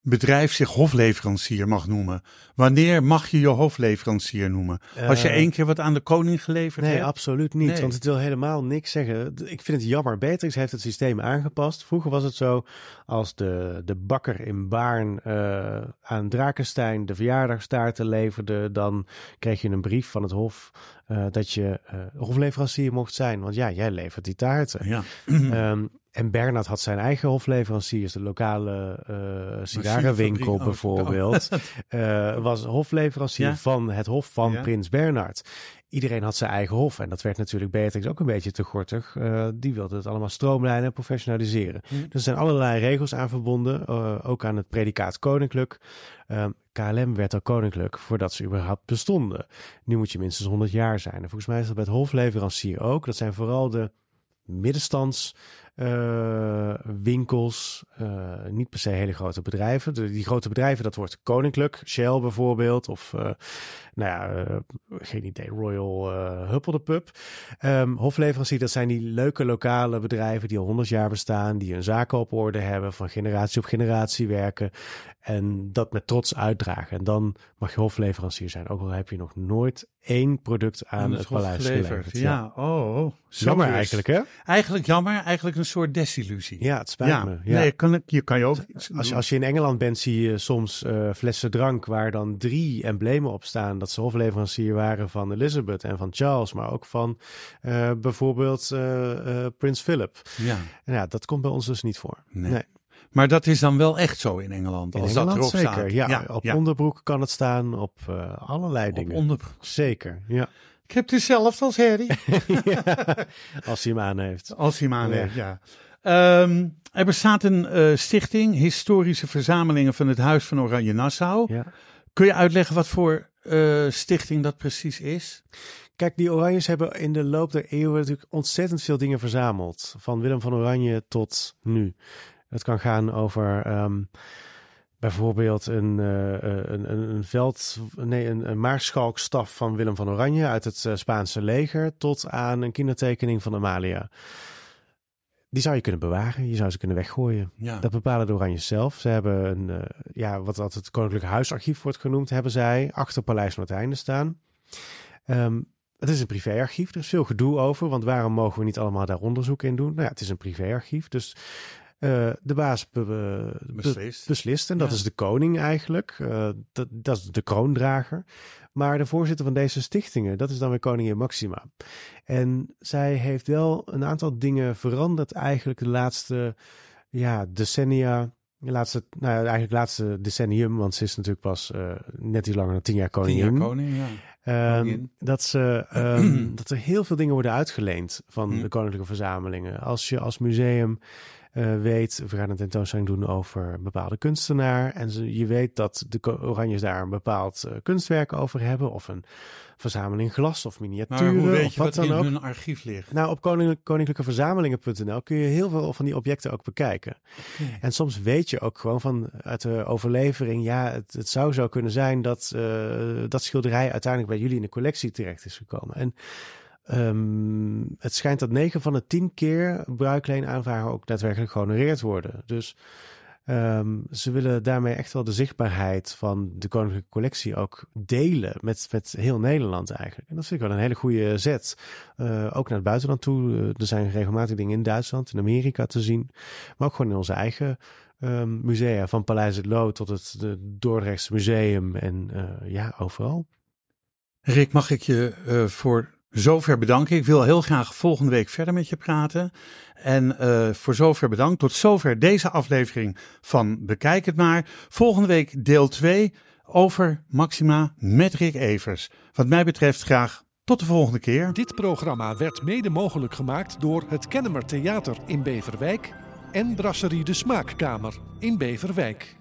bedrijf zich hofleverancier mag noemen? Wanneer mag je je hofleverancier noemen? Als je Uh, één keer wat aan de koning geleverd Nee, hebt? absoluut niet. Nee. Want het wil helemaal niks zeggen. Ik vind het jammer. Beatrix heeft het systeem aangepast. Vroeger was het zo, als de, de bakker in Baarn eh, aan Drakenstein de verjaardagstaarten leverde, dan kreeg je een brief van het hof eh, dat je eh, hofleverancier mocht zijn. Want ja, jij levert die taarten. Ja. Ehm, en Bernard had zijn eigen hofleveranciers, de lokale sigarenwinkel oh, bijvoorbeeld. was hofleverancier Ja. van het hof van Ja. Prins Bernard. Iedereen had zijn eigen hof en dat werd natuurlijk Beatrix ook een beetje te gortig. Eh, die wilde het allemaal stroomlijnen en professionaliseren. Hm. Dus er zijn allerlei regels aan verbonden, eh, ook aan het predicaat koninklijk. Ehm, KLM werd al koninklijk voordat ze überhaupt bestonden. Nu moet je minstens 100 jaar zijn. En volgens mij is dat bij het hofleverancier ook. Dat zijn vooral de middenstands eh, winkels, eh, niet per se hele grote bedrijven. De, die grote bedrijven, dat wordt koninklijk. Shell bijvoorbeeld, of eh, nou ja, geen idee, Royal Huppel de Pub. Ehm, hofleverancier, dat zijn die leuke lokale bedrijven die al 100 jaar bestaan, die hun zaken op orde hebben, van generatie op generatie werken en dat met trots uitdragen. En dan mag je hofleverancier zijn, ook al heb je nog nooit één product aan, het, hof paleis geleverd. Ja, oh. zo Jammer dus. eigenlijk, hè? Eigenlijk jammer, eigenlijk een soort desillusie. Ja, het spijt ja. me. Ja. Nee, kan je kan je ook Als je, als je in Engeland bent, zie je soms eh, flessen drank waar dan drie emblemen op staan. Dat ze hofleverancier waren van Elizabeth en van Charles, maar ook van eh, bijvoorbeeld eh, Prins Philip. Ja. En ja, dat komt bij ons dus niet voor. Nee. Maar dat is dan wel echt zo in Engeland. In als Engeland dat erop zeker. staat. Ja, op onderbroek kan het staan, op eh, allerlei Op dingen. onderbroek. Zeker, ja. Ik heb hetzelfde als Harry. Ja, Als hij hem aan heeft. Als hij hem aan heeft, ja. Ehm, er bestaat een eh, stichting, Historische Verzamelingen van het Huis van Oranje Nassau. Ja. Kun je uitleggen wat voor eh, stichting dat precies is? Kijk, die Oranjes hebben in de loop der eeuwen natuurlijk ontzettend veel dingen verzameld. Van Willem van Oranje tot nu. Het kan gaan over ehm, bijvoorbeeld een, eh, eh, een, een, een veld, nee, een, een maarschalkstaf van Willem van Oranje uit het eh, Spaanse leger. Tot aan een kindertekening van Amalia. Die zou je kunnen bewaren, je zou ze kunnen weggooien. Ja. Dat bepalen de Oranjes zelf. Ze hebben een, ja, wat altijd het Koninklijk Huisarchief wordt genoemd, hebben zij achter Paleis Noordeinde staan. Ehm, het is een privéarchief, er is veel gedoe over, want waarom mogen we niet allemaal daar onderzoek in doen? Nou ja, het is een privéarchief, dus eh, de baas be- be- be- Beslist. beslist en dat Ja. is de koning eigenlijk. Eh, dat, dat is de kroondrager. Maar de voorzitter van deze stichtingen, dat is dan weer koningin Maxima. En zij heeft wel een aantal dingen veranderd eigenlijk de laatste ja, decennia. De laatste, nou ja, eigenlijk laatste decennium, want ze is natuurlijk pas eh, net iets langer dan tien jaar Tien koningin. jaar koning, ja. Ehm, dat, ze, ehm, dat er heel veel dingen worden uitgeleend van de koninklijke verzamelingen. Als je als museum eh, weet, we gaan een tentoonstelling doen over een bepaalde kunstenaar. En je weet dat de Oranjes daar een bepaald eh, kunstwerk over hebben. Of een verzameling glas of Maar miniaturen hoe weet je wat wat, dan in ook. hun archief ligt? Nou, op koninklijk, koninklijkeverzamelingen.nl kun je heel veel van die objecten ook bekijken. En soms weet je ook gewoon van uit de overlevering, ja, het, het zou zo kunnen zijn dat eh, dat schilderij uiteindelijk bij jullie in de collectie terecht is gekomen. En ehm, het schijnt dat 9 van de 10 keer bruikleenaanvragen ook daadwerkelijk gehonoreerd worden. Dus ehm, ze willen daarmee echt wel de zichtbaarheid van de koninklijke collectie ook delen met, met heel Nederland eigenlijk. En dat vind ik wel een hele goede zet. Eh, ook naar het buitenland toe. Eh, er zijn regelmatig dingen in Duitsland, in Amerika te zien. Maar ook gewoon in onze eigen ehm, musea. Van Paleis het Loo tot het de Museum. En eh, ja, overal. Rick, mag ik je voor zover bedanken. Ik wil heel graag volgende week verder met je praten. En eh, voor zover bedankt. Tot zover deze aflevering van Bekijk het maar. Volgende week deel 2 over Maxima met Rick Evers. Wat mij betreft graag tot de volgende keer. Dit programma werd mede mogelijk gemaakt door het Kennemer Theater in Beverwijk en Brasserie de Smaakkamer in Beverwijk.